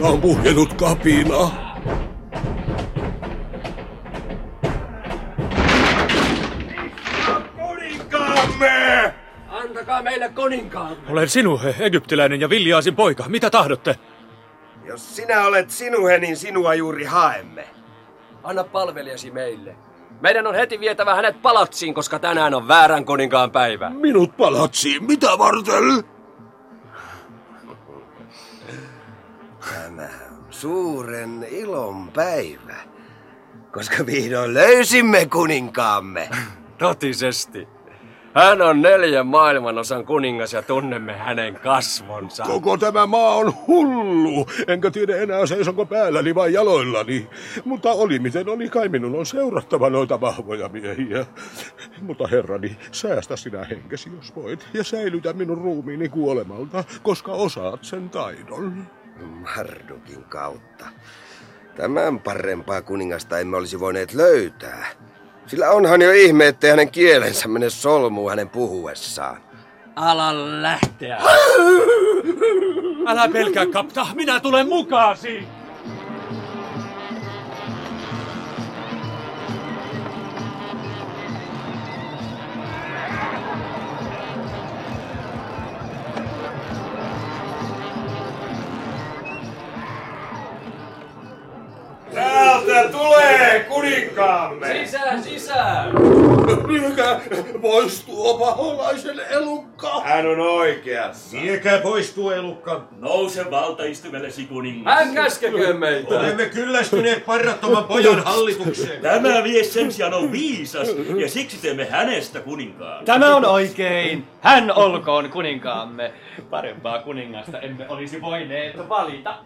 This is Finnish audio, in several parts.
kaupungissa on puhjennut kapina. Antakaa meille kuninkaamme. Olen sinuhe, egyptiläinen ja Viljaasin poika. Mitä tahdotte? Jos sinä olet sinuhe, niin sinua juuri haemme. Anna palvelijasi meille. Meidän on heti vietävä hänet palatsiin, koska tänään on väärän kuninkaan päivä. Minut palatsiin, mitä varten? Tämä on suuren ilon päivä, koska vihdoin löysimme kuninkaamme. Totisesti. Hän on neljän maailmanosan kuningas ja tunnemme hänen kasvonsa. Koko tämä maa on hullu, enkä tiedä enää seisonko päälläni vai jaloillani. Mutta oli miten oli, kai minun on seurattava noita vahvoja miehiä. Mutta herrani, säästä sinä henkesi, jos voit, ja säilytä minun ruumiini kuolemalta, koska osaat sen taidon. Mardukin kautta. Tämän parempaa kuningasta emme olisi voineet löytää. Sillä onhan jo ihme, ettei hänen kielensä mene solmuun hänen puhuessaan. Ala lähteä. Älä pelkää, kapta. Minä tulen mukaasi. Täältä tulee kuninkaamme! Sisään, sisään! Mikä pois tuo paholaisen elukka? Hän on oikeassa. Viekää pois tuo elukka. Nouse valtaistumellesi kuningas. Hän käskeköön meitä. Olemme kyllästyneet parrattoman pojan hallitukseen. Tämä mies sen sijaan on viisas, ja siksi teemme hänestä kuninkaan. Tämä on oikein. Hän olkoon kuninkaamme. Parempaa kuningasta emme olisi voineet valita.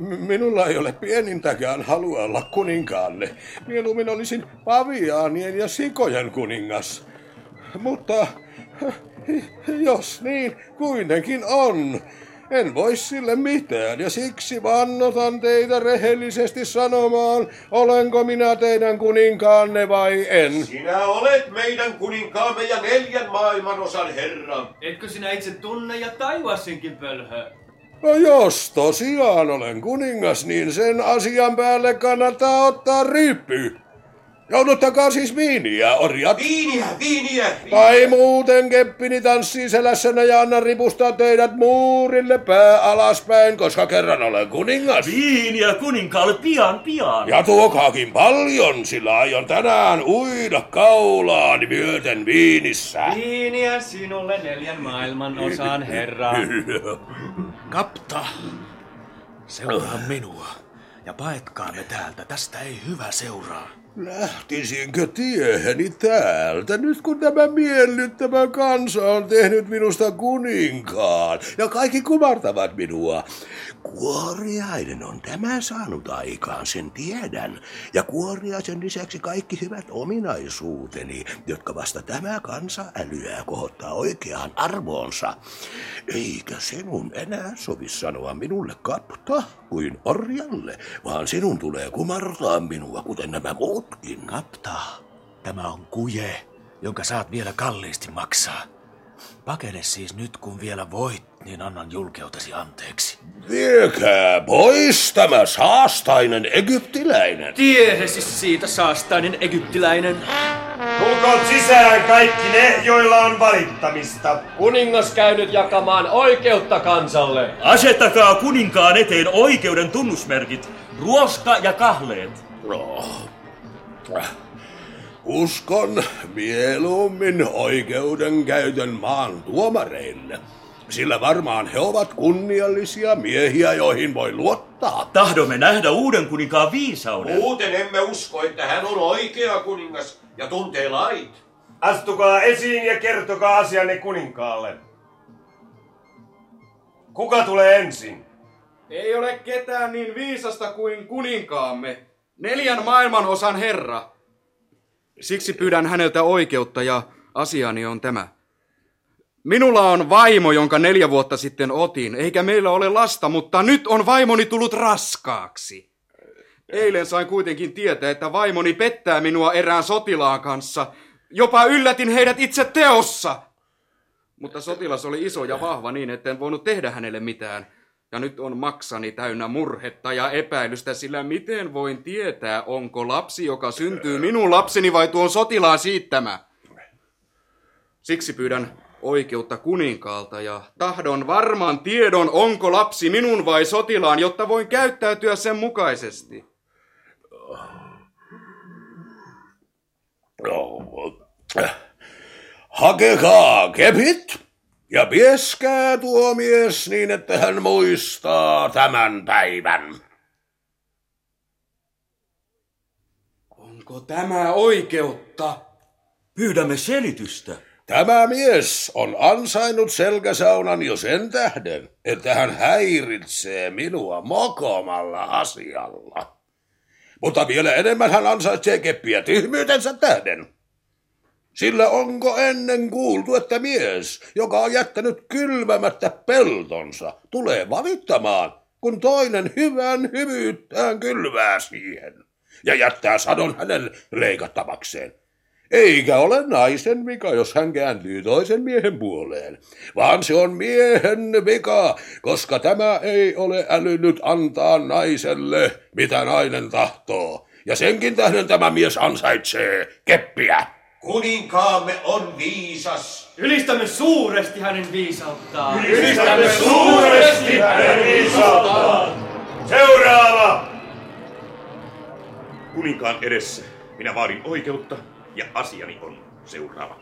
Minulla ei ole pienintäkään halua olla kuninkaanne. Mieluummin olisin paviaanien ja sikojen kuningas. Mutta jos niin kuitenkin on, en voi sille mitään ja siksi vannotan teitä rehellisesti sanomaan, olenko minä teidän kuninkaanne vai en. Sinä olet meidän kuninkaamme ja neljän maailmanosan herra. Etkö sinä itse tunne ja taivasinkin pölhö? No jos tosiaan olen kuningas, niin sen asian päälle kannattaa ottaa ryppy. Jouduttakaa siis viiniä, orjat. Viiniä, viiniä! Tai muuten keppini tanssii selässänä ja anna ripustaa teidät muurille pää alaspäin, koska kerran olen kuningas. Viiniä kuninkaalle pian pian. Ja tuokaakin paljon, sillä aion tänään uida kaulaan myöten viinissä. Viiniä sinulle neljän maailman osaan herra. Kapta, seuraa minua. Ja paetkaamme täältä, tästä ei hyvä seuraa. Lähtisinkö tieheni täältä, nyt kun tämä miellyttävä kansa on tehnyt minusta kuninkaan, ja kaikki kumartavat minua. Kuoriainen on tämä saanut aikaan, sen tiedän. Ja kuoriaisen lisäksi kaikki hyvät ominaisuuteni, jotka vasta tämä kansa älyää kohottaa oikeaan arvoonsa. Eikä sinun enää sovi sanoa minulle kapta kuin orjalle, vaan sinun tulee kumartaa minua, kuten nämä muutkin. Kapta, tämä on kuje, jonka saat vielä kalliisti maksaa. Pakene siis nyt, kun vielä voit, niin annan julkeutesi anteeksi. Viekää pois tämä saastainen egyptiläinen. Tiehesi siitä saastainen egyptiläinen. Tulkoot sisään kaikki ne, joilla on valittamista. Kuningas käynyt jakamaan oikeutta kansalle. Asettakaa kuninkaan eteen oikeuden tunnusmerkit, ruoska ja kahleet. Uskon mieluummin oikeudenkäytön maan tuomareille, sillä varmaan he ovat kunniallisia miehiä, joihin voi luottaa. Tahdomme nähdä uuden kuninkaan viisauden. Muuten emme usko, että hän on oikea kuningas ja tuntee lait. Astukaa esiin ja kertokaa asianne kuninkaalle. Kuka tulee ensin? Ei ole ketään niin viisasta kuin kuninkaamme, neljän maailman osan herra. Siksi pyydän häneltä oikeutta ja asiani on tämä. Minulla on vaimo, jonka neljä vuotta sitten otin, eikä meillä ole lasta, mutta nyt on vaimoni tullut raskaaksi. Eilen sain kuitenkin tietää, että vaimoni pettää minua erään sotilaan kanssa. Jopa yllätin heidät itse teossa. Mutta sotilas oli iso ja vahva niin, etten voinut tehdä hänelle mitään. Ja nyt on maksani täynnä murhetta ja epäilystä, sillä miten voin tietää, onko lapsi, joka syntyy minun lapseni vai tuon sotilaan siittämä? Siksi pyydän oikeutta kuninkaalta ja tahdon varman tiedon, onko lapsi minun vai sotilaan, jotta voin käyttäytyä sen mukaisesti. No, hakekaa kepit ja pieskää tuo mies niin, että hän muistaa tämän päivän. Onko tämä oikeutta? Pyydämme selitystä. Tämä mies on ansainnut selkäsaunan jo sen tähden, että hän häiritsee minua mokomalla asialla. Mutta vielä enemmän hän ansaitsee keppiä tyhmyytensä tähden. Sillä onko ennen kuultu, että mies, joka on jättänyt kylvämättä peltonsa, tulee valittamaan, kun toinen hyvän hyvyyttään kylvää siihen ja jättää sadon hänen leikattavakseen. Eikä ole naisen vika, jos hän kääntyy toisen miehen puoleen, vaan se on miehen vika, koska tämä ei ole älynyt antaa naiselle, mitä nainen tahtoo. Ja senkin tähden tämä mies ansaitsee keppiä. Kuninkaamme on viisas. Ylistämme suuresti hänen viisauttaan. Ylistämme suuresti hänen viisauttaan. Seuraava! Kuninkaan edessä minä vaadin oikeutta ja asiani on seuraava.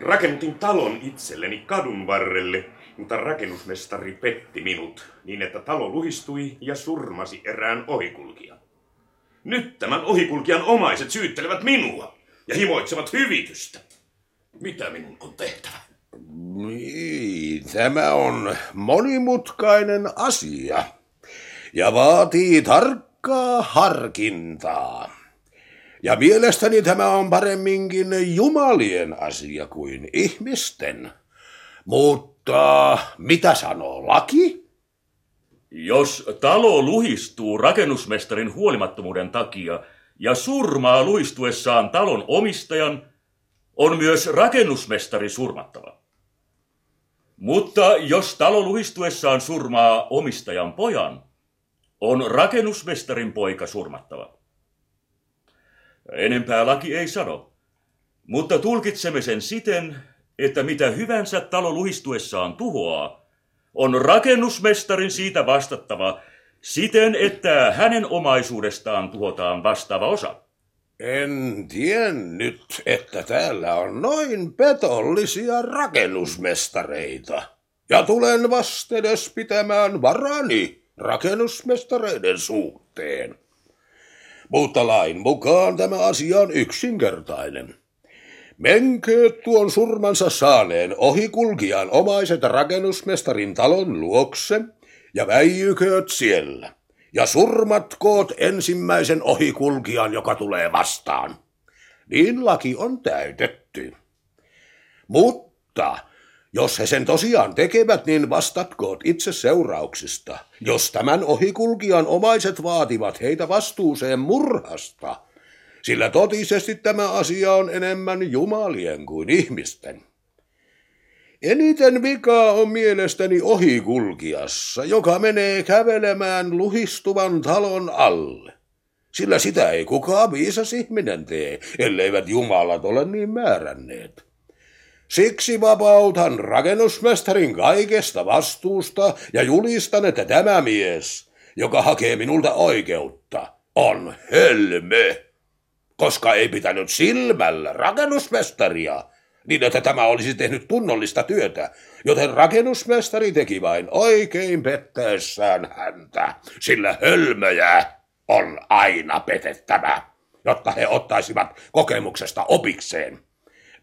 Rakentin talon itselleni kadun varrelle, mutta rakennusmestari petti minut niin, että talo luhistui ja surmasi erään ohikulkijan. Nyt tämän ohikulkijan omaiset syyttelevät minua ja himoitsevat hyvitystä. Mitä minun on tehtävä? Niin, tämä on monimutkainen asia ja vaatii tarkkaa harkintaa. Ja mielestäni tämä on paremminkin jumalien asia kuin ihmisten. Mutta mitä sanoo laki? Jos talo luhistuu rakennusmestarin huolimattomuuden takia ja surmaa luistuessaan talon omistajan, on myös rakennusmestari surmattava. Mutta jos talo luhistuessaan surmaa omistajan pojan, on rakennusmestarin poika surmattava. Enempää laki ei sano, mutta tulkitsemme sen siten, että mitä hyvänsä talo luhistuessaan tuhoaa, on rakennusmestarin siitä vastattava siten, että hänen omaisuudestaan tuhotaan vastaava osa. En tiennyt, että täällä on noin petollisia rakennusmestareita. Ja tulen vastedes pitämään varani rakennusmestareiden suhteen. Mutta lain mukaan tämä asia on yksinkertainen. Menkööt tuon surmansa saaneen ohikulkijan omaiset rakennusmestarin talon luokse ja väijykööt siellä. Ja surmatkoot ensimmäisen ohikulkijan, joka tulee vastaan. Niin laki on täytetty. Mutta jos he sen tosiaan tekevät, niin vastatkoot itse seurauksista. Jos tämän ohikulkijan omaiset vaativat heitä vastuuseen murhasta, sillä totisesti tämä asia on enemmän jumalien kuin ihmisten. Eniten vikaa on mielestäni ohikulkiassa, joka menee kävelemään luhistuvan talon alle. Sillä sitä ei kukaan viisas ihminen tee, elleivät jumalat ole niin määränneet. Siksi vapautan rakennusmestarin kaikesta vastuusta ja julistan, että tämä mies, joka hakee minulta oikeutta, on hölmö, koska ei pitänyt silmällä rakennusmestaria, niin että tämä olisi tehnyt tunnollista työtä, joten rakennusmestari teki vain oikein pettäessään häntä, sillä hölmöjä on aina petettävä, jotta he ottaisivat kokemuksesta opikseen.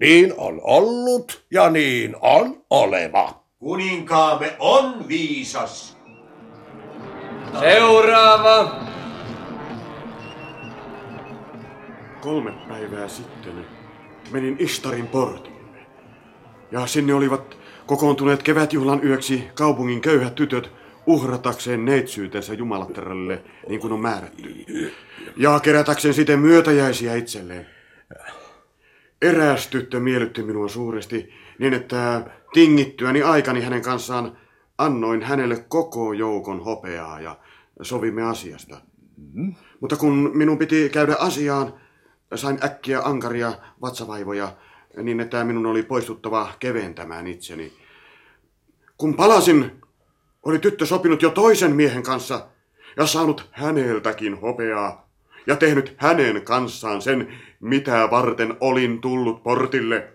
Niin on ollut ja niin on oleva. Kuninkaamme on viisas. Seuraava. Kolme päivää sitten menin Istarin portille. Ja sinne olivat kokoontuneet kevätjuhlan yöksi kaupungin köyhät tytöt uhratakseen neitsyytensä Jumalatterelle, niin kuin on määrätty. Ja kerätäkseen siten myötäjäisiä itselleen. Eräs tyttö miellytti minua suuresti niin, että tingittyäni aikani hänen kanssaan annoin hänelle koko joukon hopeaa ja sovimme asiasta. Mm. Mutta kun minun piti käydä asiaan, sain äkkiä ankaria vatsavaivoja niin, että minun oli poistuttava keventämään itseni. Kun palasin, oli tyttö sopinut jo toisen miehen kanssa ja saanut häneltäkin hopeaa ja tehnyt hänen kanssaan sen, mitä varten olin tullut portille.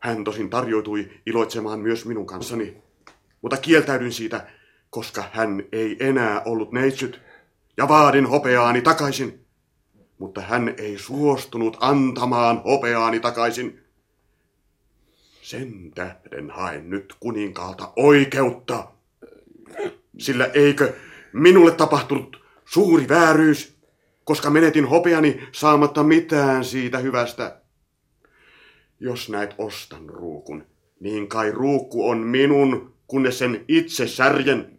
Hän tosin tarjoutui iloitsemaan myös minun kanssani, mutta kieltäydyin siitä, koska hän ei enää ollut neitsyt, ja vaadin hopeaani takaisin. Mutta hän ei suostunut antamaan hopeaani takaisin. Sen tähden haen nyt kuninkaalta oikeutta. Sillä eikö minulle tapahtunut suuri vääryys, koska menetin hopeani saamatta mitään siitä hyvästä. Jos näet ostan ruukun, niin kai ruukku on minun, kunnes sen itse särjen.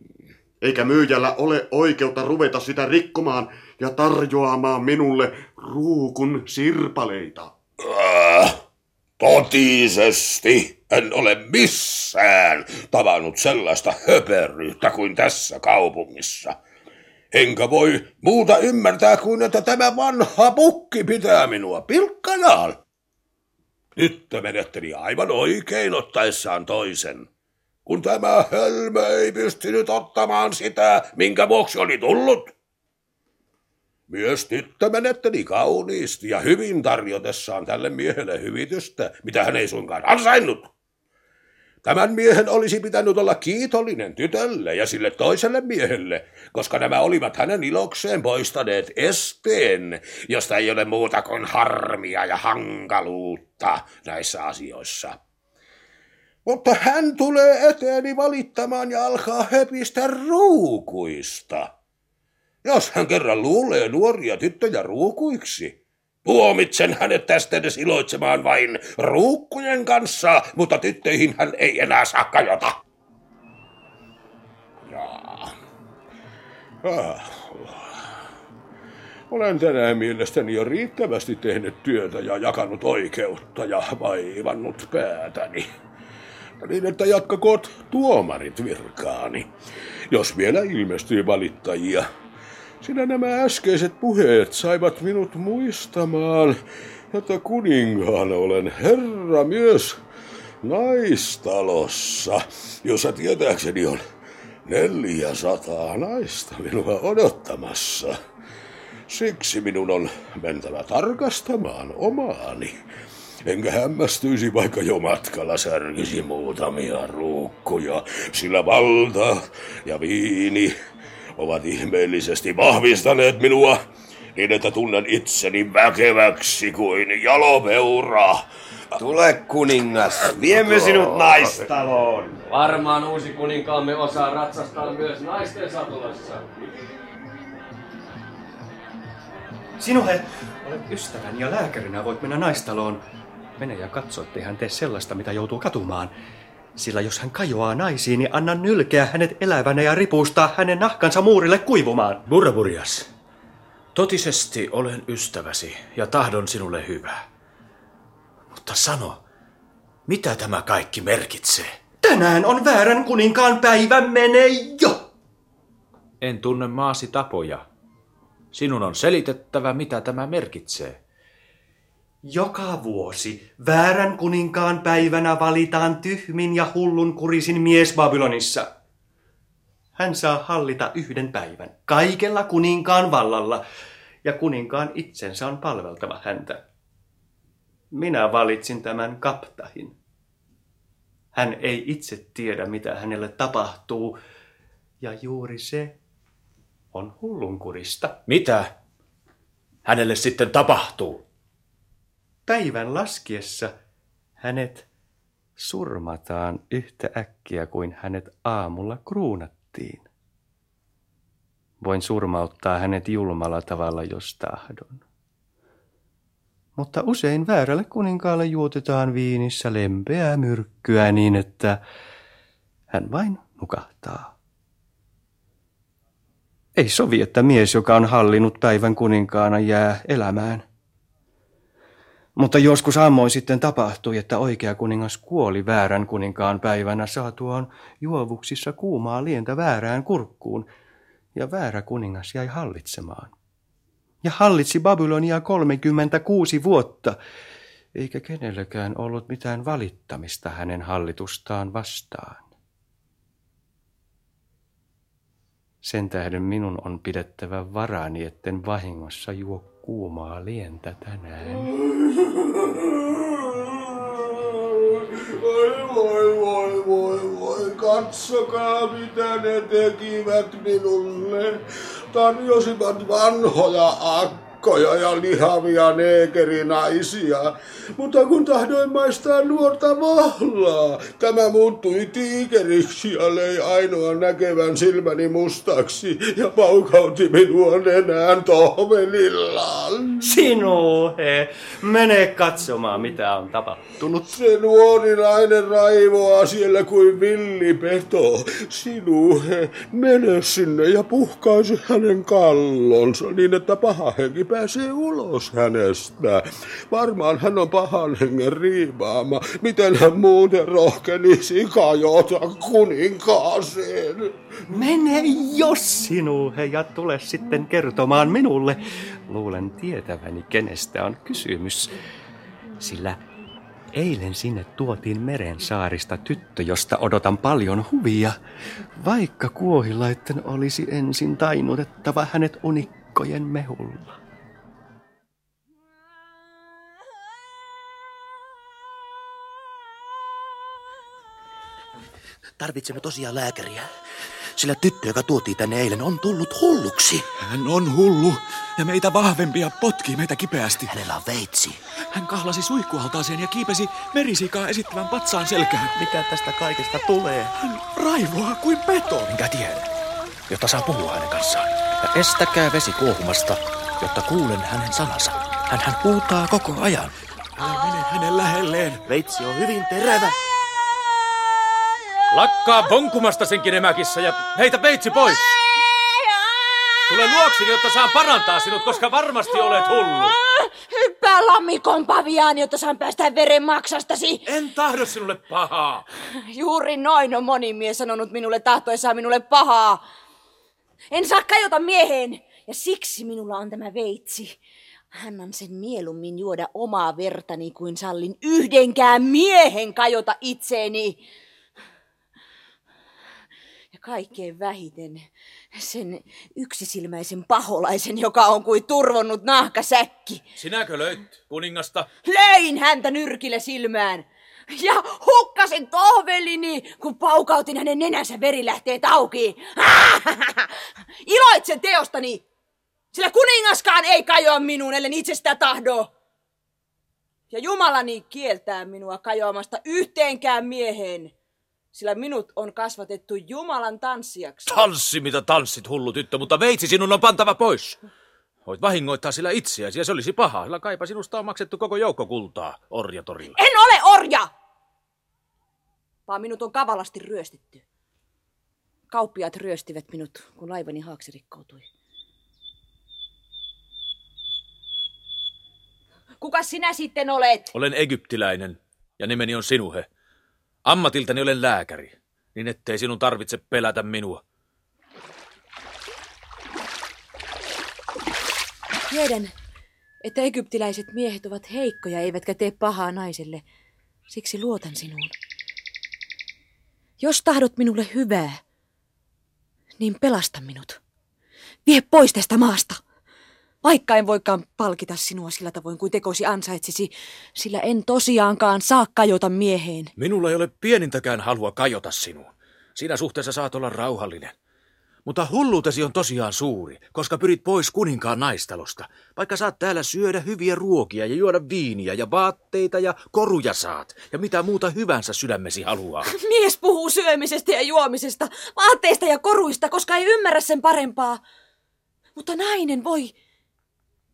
Eikä myyjällä ole oikeutta ruveta sitä rikkomaan ja tarjoamaan minulle ruukun sirpaleita. Äh, totisesti en ole missään tavannut sellaista höperyyttä kuin tässä kaupungissa. Enkä voi muuta ymmärtää kuin, että tämä vanha pukki pitää minua pilkkanaan. Tyttö menetteli aivan oikein ottaessaan toisen, kun tämä hölmö ei pystynyt ottamaan sitä, minkä vuoksi oli tullut. Myös tyttö menetteli kauniisti ja hyvin tarjotessaan tälle miehelle hyvitystä, mitä hän ei suinkaan ansainnut. Tämän miehen olisi pitänyt olla kiitollinen tytölle ja sille toiselle miehelle, koska nämä olivat hänen ilokseen poistaneet esteen, josta ei ole muuta kuin harmia ja hankaluutta näissä asioissa. Mutta hän tulee eteeni valittamaan ja alkaa höpistä ruukuista. Jos hän kerran luulee nuoria tyttöjä ruukuiksi, Tuomitsen hänet tästä edes iloitsemaan vain ruukkujen kanssa, mutta tyttöihin hän ei enää saa kajota. Jaa. Ah. Olen tänään mielestäni jo riittävästi tehnyt työtä ja jakanut oikeutta ja vaivannut päätäni. Niin, että jatkakoot tuomarit virkaani. Jos vielä ilmestyy valittajia, sillä nämä äskeiset puheet saivat minut muistamaan, että kuningaan olen herra myös naistalossa, jossa tietääkseni on neljä sataa naista minua odottamassa. Siksi minun on mentävä tarkastamaan omaani. Enkä hämmästyisi, vaikka jo matkalla särkisi muutamia ruukkuja, sillä valta ja viini ovat ihmeellisesti vahvistaneet minua niin, että tunnen itseni väkeväksi kuin jalopeura. Tule kuningas, viemme sinut naistaloon. Varmaan uusi kuninkaamme osaa ratsastaa myös naisten satulassa. Sinuhe, olet ystäväni ja lääkärinä voit mennä naistaloon. Mene ja katso, ettei hän tee sellaista, mitä joutuu katumaan. Sillä jos hän kajoaa naisiin, niin anna nylkeä hänet elävänä ja ripustaa hänen nahkansa muurille kuivumaan. Buraburias, totisesti olen ystäväsi ja tahdon sinulle hyvää. Mutta sano, mitä tämä kaikki merkitsee? Tänään on väärän kuninkaan päivä, mene jo! En tunne maasi tapoja. Sinun on selitettävä, mitä tämä merkitsee. Joka vuosi väärän kuninkaan päivänä valitaan tyhmin ja hullun kurisin mies Babylonissa. Hän saa hallita yhden päivän kaikella kuninkaan vallalla, ja kuninkaan itsensä on palveltava häntä. Minä valitsin tämän kaptahin. Hän ei itse tiedä, mitä hänelle tapahtuu, ja juuri se on hullunkurista. Mitä hänelle sitten tapahtuu? Päivän laskiessa hänet surmataan yhtä äkkiä kuin hänet aamulla kruunattiin. Voin surmauttaa hänet julmalla tavalla, jos tahdon. Mutta usein väärälle kuninkaalle juotetaan viinissä lempeää myrkkyä niin, että hän vain nukahtaa. Ei sovi, että mies, joka on hallinnut päivän kuninkaana, jää elämään. Mutta joskus ammoin sitten tapahtui, että oikea kuningas kuoli väärän kuninkaan päivänä saatuaan juovuksissa kuumaa lientä väärään kurkkuun, ja väärä kuningas jäi hallitsemaan. Ja hallitsi Babylonia 36 vuotta, eikä kenellekään ollut mitään valittamista hänen hallitustaan vastaan. Sen tähden minun on pidettävä varani, etten vahingossa juo kuumaa lientä tänään. Voi, voi, voi, voi, voi, katsokaa mitä ne tekivät minulle. Tarjosivat vanhoja akkoja akkoja ja lihavia neekerinaisia. Mutta kun tahdoin maistaa nuorta mahlaa, tämä muuttui tiikeriksi ja löi ainoa näkevän silmäni mustaksi ja paukauti minua nenään tohvelillaan. Sinuhe, mene katsomaan mitä on tapahtunut. Se nuori nainen raivoaa siellä kuin villipeto. Sinuhe, mene sinne ja puhkaise hänen kallonsa niin, että paha henki pääsee ulos hänestä. Varmaan hän on pahan hengen riivaama. Miten hän muuten rohkenisi kajota kuninkaaseen? Mene jos sinuhe ja tule sitten kertomaan minulle. Luulen tietäväni, kenestä on kysymys. Sillä Eilen sinne tuotiin meren saarista tyttö, josta odotan paljon huvia, vaikka kuohilaitten olisi ensin tainutettava hänet unikkojen mehulla. Tarvitsemme tosiaan lääkäriä. Sillä tyttö, joka tuotiin tänne eilen, on tullut hulluksi. Hän on hullu ja meitä vahvempia potkii meitä kipeästi. Hänellä on veitsi. Hän kahlasi suihkualtaaseen ja kiipesi merisikaa esittävän patsaan selkään. Mikä tästä kaikesta tulee? Hän raivoaa kuin peto. Minkä tiedän, jotta saa puhua hänen kanssaan. Ja estäkää vesi kuohumasta, jotta kuulen hänen sanansa. Hän hän huutaa koko ajan. Älä mene hänen lähelleen. Veitsi on hyvin terävä. Lakkaa vonkumasta senkin emäkissä ja heitä veitsi pois. Tule luokseni, jotta saan parantaa sinut, koska varmasti olet hullu. Hyppää lammikon paviaan, jotta saan päästä veren maksastasi. En tahdo sinulle pahaa. Juuri noin on moni mies sanonut minulle tahtoessaan minulle pahaa. En saa kajota mieheen, ja siksi minulla on tämä veitsi. Annan sen mieluummin juoda omaa vertani kuin sallin yhdenkään miehen kajota itseeni kaikkein vähiten sen yksisilmäisen paholaisen, joka on kuin turvonnut nahkasäkki. Sinäkö löit kuningasta? Löin häntä nyrkille silmään. Ja hukkasin tohvelini, kun paukautin hänen nenänsä verilähteet auki. Iloitsen teostani, sillä kuningaskaan ei kajoa minuun, ellen itse sitä tahdo. Ja Jumalani kieltää minua kajoamasta yhteenkään mieheen, sillä minut on kasvatettu Jumalan tanssijaksi. Tanssi, mitä tanssit, hullu tyttö, mutta veitsi sinun on pantava pois. Voit vahingoittaa sillä itseäsi ja se olisi paha, sillä kaipa sinusta on maksettu koko joukko kultaa orjatorilla. En ole orja! Vaan minut on kavalasti ryöstetty. Kauppiaat ryöstivät minut, kun laivani haaksi rikkoutui. Kuka sinä sitten olet? Olen egyptiläinen ja nimeni on Sinuhe. Ammatiltani olen lääkäri, niin ettei sinun tarvitse pelätä minua. Tiedän, että egyptiläiset miehet ovat heikkoja eivätkä tee pahaa naiselle. Siksi luotan sinuun. Jos tahdot minulle hyvää, niin pelasta minut. Vie pois tästä maasta. Vaikka en voikaan palkita sinua sillä tavoin kuin tekosi ansaitsisi, sillä en tosiaankaan saa kajota mieheen. Minulla ei ole pienintäkään halua kajota sinuun. Siinä suhteessa saat olla rauhallinen. Mutta hulluutesi on tosiaan suuri, koska pyrit pois kuninkaan naistalosta. Vaikka saat täällä syödä hyviä ruokia ja juoda viiniä ja vaatteita ja koruja saat. Ja mitä muuta hyvänsä sydämesi haluaa. Mies puhuu syömisestä ja juomisesta, vaatteista ja koruista, koska ei ymmärrä sen parempaa. Mutta nainen voi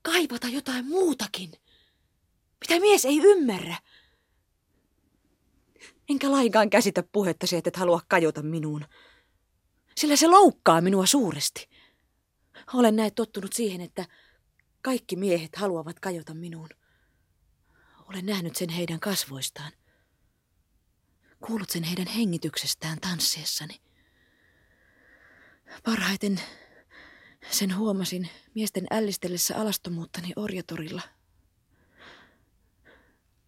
kaivata jotain muutakin, mitä mies ei ymmärrä. Enkä lainkaan käsitä puhettasi, että et halua kajota minuun, sillä se loukkaa minua suuresti. Olen näin tottunut siihen, että kaikki miehet haluavat kajota minuun. Olen nähnyt sen heidän kasvoistaan. Kuullut sen heidän hengityksestään tanssiessani. Parhaiten sen huomasin miesten ällistellessä alastomuuttani orjatorilla.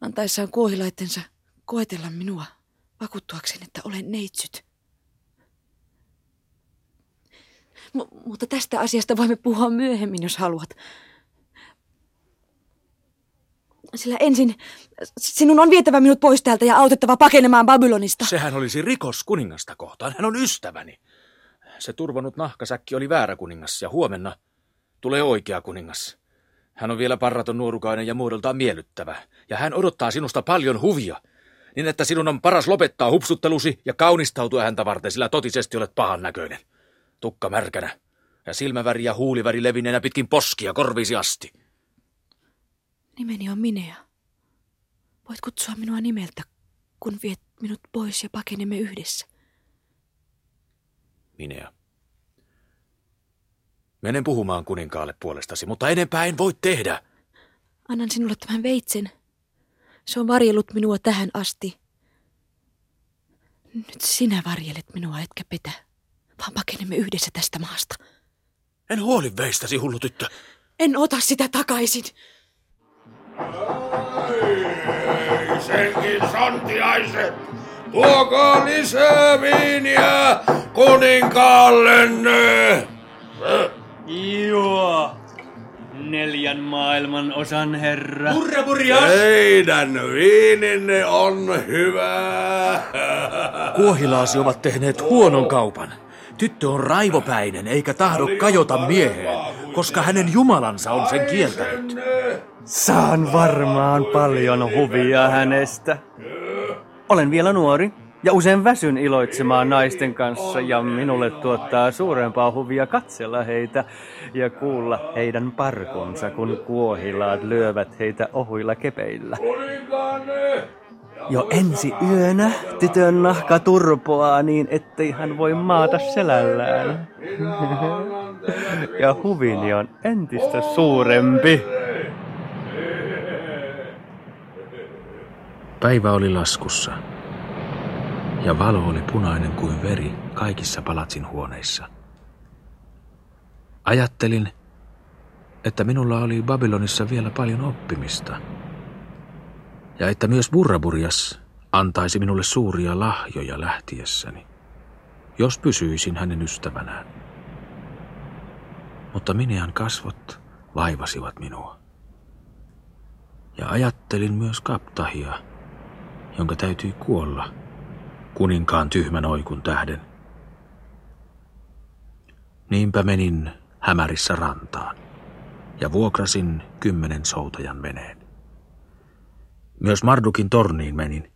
Antaessaan kuohilaittensa koetella minua vakuuttuakseni, että olen neitsyt. M- mutta tästä asiasta voimme puhua myöhemmin, jos haluat. Sillä ensin sinun on vietävä minut pois täältä ja autettava pakenemaan Babylonista. Sehän olisi rikos kuningasta kohtaan. Hän on ystäväni. Se turvannut nahkasäkki oli väärä kuningas ja huomenna tulee oikea kuningas. Hän on vielä parraton nuorukainen ja muodoltaan miellyttävä. Ja hän odottaa sinusta paljon huvia. Niin että sinun on paras lopettaa hupsuttelusi ja kaunistautua häntä varten, sillä totisesti olet pahan näköinen. Tukka märkänä ja silmäväri ja huuliväri levinneenä pitkin poskia korviisi asti. Nimeni on Minea. Voit kutsua minua nimeltä, kun viet minut pois ja pakenemme yhdessä. Minea. Menen puhumaan kuninkaalle puolestasi, mutta enempää en voi tehdä. Annan sinulle tämän veitsen. Se on varjellut minua tähän asti. Nyt sinä varjelet minua, etkä petä, vaan pakenemme yhdessä tästä maasta. En huoli veistäsi, hullu tyttö. En ota sitä takaisin. Ei senkin santiaiset! Tuokaa lisää viiniä kuninkaallenne! Joo. Neljän maailman osan herra. Hurra, purjas! Teidän viininne on hyvä. Kuohilaasi ovat tehneet huonon kaupan. Tyttö on raivopäinen eikä tahdo kajota mieheen, koska hänen jumalansa on sen kieltänyt. Saan varmaan paljon huvia hänestä. Olen vielä nuori ja usein väsyn iloitsemaan naisten kanssa ja minulle tuottaa suurempaa huvia katsella heitä ja kuulla heidän parkunsa, kun kuohilaat lyövät heitä ohuilla kepeillä. Jo ensi yönä tytön nahka turpoaa niin, ettei hän voi maata selällään. ja huvini on entistä suurempi. Päivä oli laskussa. Ja valo oli punainen kuin veri kaikissa palatsin huoneissa. Ajattelin, että minulla oli Babylonissa vielä paljon oppimista. Ja että myös Burraburias antaisi minulle suuria lahjoja lähtiessäni, jos pysyisin hänen ystävänään. Mutta Minean kasvot vaivasivat minua. Ja ajattelin myös Kaptahia, jonka täytyi kuolla kuninkaan tyhmän oikun tähden. Niinpä menin hämärissä rantaan ja vuokrasin kymmenen soutajan veneen. Myös Mardukin torniin menin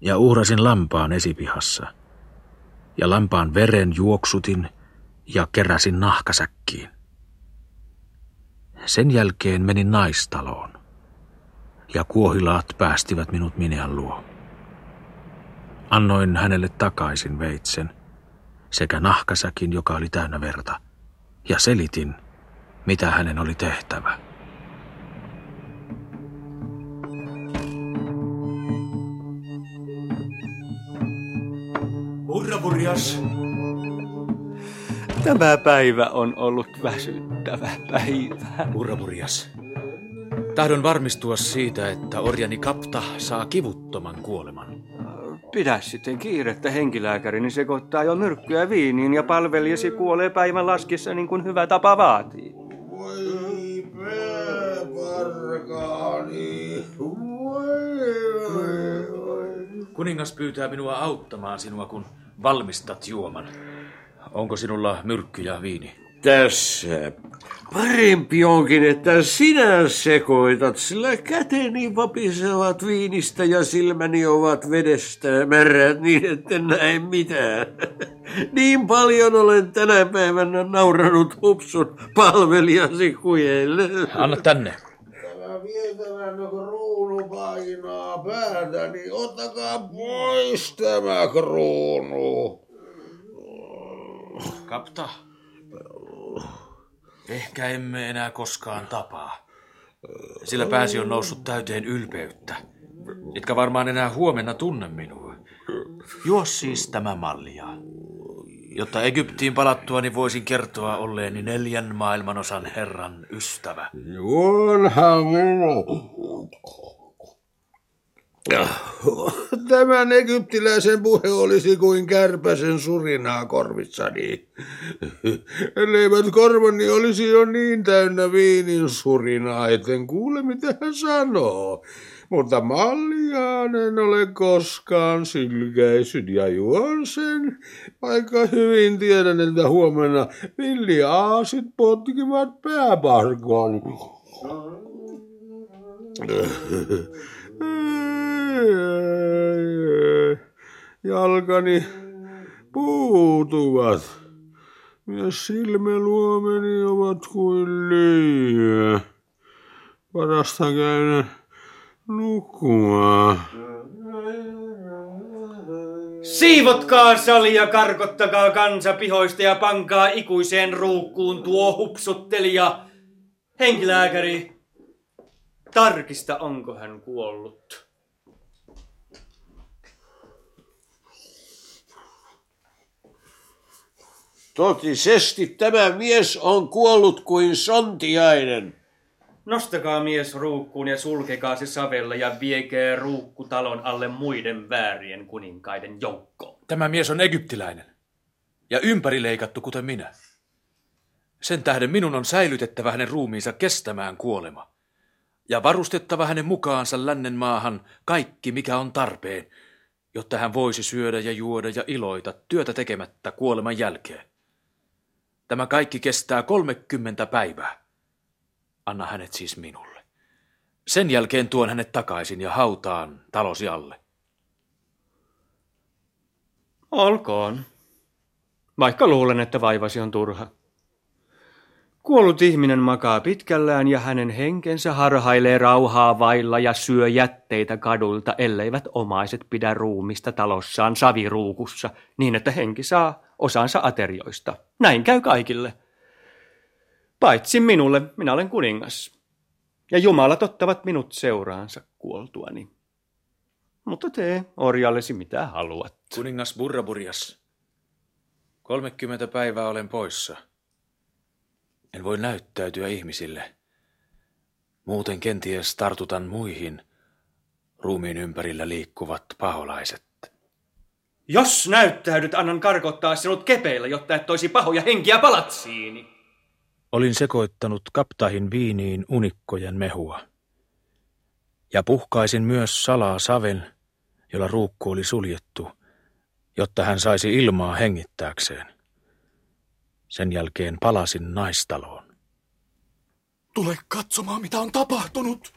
ja uhrasin lampaan esipihassa. Ja lampaan veren juoksutin ja keräsin nahkasäkkiin. Sen jälkeen menin naistaloon ja kuohilaat päästivät minut Minean luo. Annoin hänelle takaisin veitsen sekä nahkasäkin, joka oli täynnä verta, ja selitin, mitä hänen oli tehtävä. Hurra, purjas! Tämä päivä on ollut väsyttävä päivä. Hurra, purjas. Tahdon varmistua siitä, että orjani Kapta saa kivuttoman kuoleman. Pidä sitten kiirettä henkilääkärini sekoittaa jo myrkkyä viiniin ja palvelijasi kuolee päivän laskissa niin kuin hyvä tapa vaatii. Voi pääparkaani. Kuningas pyytää minua auttamaan sinua, kun valmistat juoman. Onko sinulla myrkky ja viini? Tässä. Parempi onkin, että sinä sekoitat, sillä käteni vapisevat viinistä ja silmäni ovat vedestä märät niin, että näe mitään. Niin paljon olen tänä päivänä nauranut hupsun palvelijasi kujeille. Anna tänne. Tämä vietävän kruunu painaa päätä, niin ottakaa pois tämä kruunu. Kapta. Ehkä emme enää koskaan tapaa. Sillä pääsi on noussut täyteen ylpeyttä. Etkä varmaan enää huomenna tunne minua. Juo siis tämä mallia. Jotta Egyptiin palattuani voisin kertoa olleeni neljän maailmanosan herran ystävä. Juonhan minä. Tämän egyptiläisen puhe olisi kuin kärpäsen surinaa korvissani. Elleivät korvani olisi jo niin täynnä viinin surinaa, etten kuule mitä hän sanoo. Mutta malliaan en ole koskaan sylkäisyt ja juon sen, vaikka hyvin tiedän, että huomenna villiaasit potkivat pääparkon. Jalkani puutuvat. Ja silmäluomeni ovat kuin lyijy. Parasta käydä nukkua. Siivotkaa sali ja karkottakaa kansa pihoista ja pankaa ikuiseen ruukkuun tuo hupsuttelija. Henkilääkäri, tarkista onko hän kuollut. Totisesti tämä mies on kuollut kuin sontiainen. Nostakaa mies ruukkuun ja sulkekaa se savella ja viekää ruukku talon alle muiden väärien kuninkaiden joukkoon. Tämä mies on egyptiläinen ja ympärileikattu kuten minä. Sen tähden minun on säilytettävä hänen ruumiinsa kestämään kuolema ja varustettava hänen mukaansa lännen maahan kaikki, mikä on tarpeen, jotta hän voisi syödä ja juoda ja iloita työtä tekemättä kuoleman jälkeen. Tämä kaikki kestää 30 päivää. Anna hänet siis minulle. Sen jälkeen tuon hänet takaisin ja hautaan talosi alle. Olkoon. Vaikka luulen, että vaivasi on turha. Kuollut ihminen makaa pitkällään ja hänen henkensä harhailee rauhaa vailla ja syö jätteitä kadulta, elleivät omaiset pidä ruumista talossaan saviruukussa, niin että henki saa osansa aterioista. Näin käy kaikille. Paitsi minulle, minä olen kuningas. Ja jumalat ottavat minut seuraansa kuoltuani. Mutta tee orjallesi mitä haluat. Kuningas Burraburias, 30 päivää olen poissa. En voi näyttäytyä ihmisille. Muuten kenties tartutan muihin ruumiin ympärillä liikkuvat paholaiset. Jos näyttäydyt, annan karkottaa sinut kepeillä, jotta et toisi pahoja henkiä palatsiini. Olin sekoittanut kaptahin viiniin unikkojen mehua. Ja puhkaisin myös salaa saven, jolla ruukku oli suljettu, jotta hän saisi ilmaa hengittääkseen. Sen jälkeen palasin naistaloon. Tule katsomaan, mitä on tapahtunut.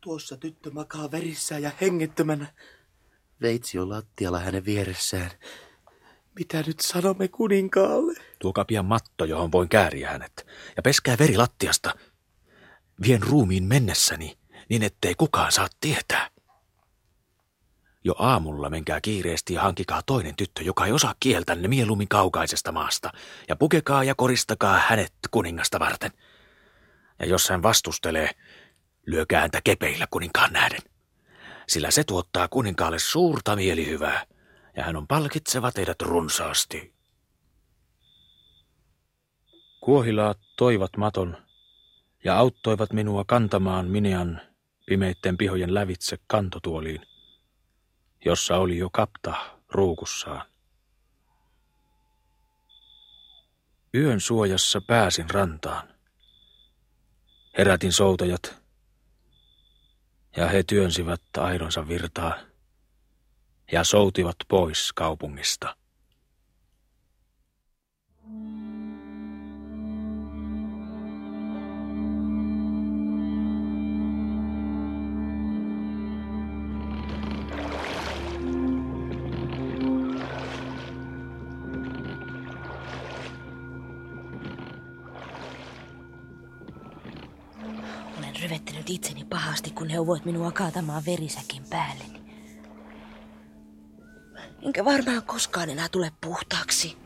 Tuossa tyttö makaa verissään ja hengittömänä. Veitsi on lattialla hänen vieressään. Mitä nyt sanomme kuninkaalle? Tuokaa pian matto, johon voin kääriä hänet. Ja peskää veri lattiasta. Vien ruumiin mennessäni, niin ettei kukaan saa tietää. Jo aamulla menkää kiireesti ja hankikaa toinen tyttö, joka ei osaa kieltänne mieluummin kaukaisesta maasta, ja pukekaa ja koristakaa hänet kuningasta varten. Ja jos hän vastustelee, lyökää häntä kepeillä kuninkaan nähden. Sillä se tuottaa kuninkaalle suurta mielihyvää, ja hän on palkitseva teidät runsaasti. Kuohilaat toivat maton ja auttoivat minua kantamaan Minean pimeitten pihojen lävitse kantotuoliin – jossa oli jo kapta ruukussaan. Yön suojassa pääsin rantaan. Herätin soutajat, ja he työnsivät aidonsa virtaan ja soutivat pois kaupungista. Ryvettänyt itseni pahasti, kun neuvoit minua kaatamaan verisäkin päälleni. Enkä varmaan koskaan enää tule puhtaaksi.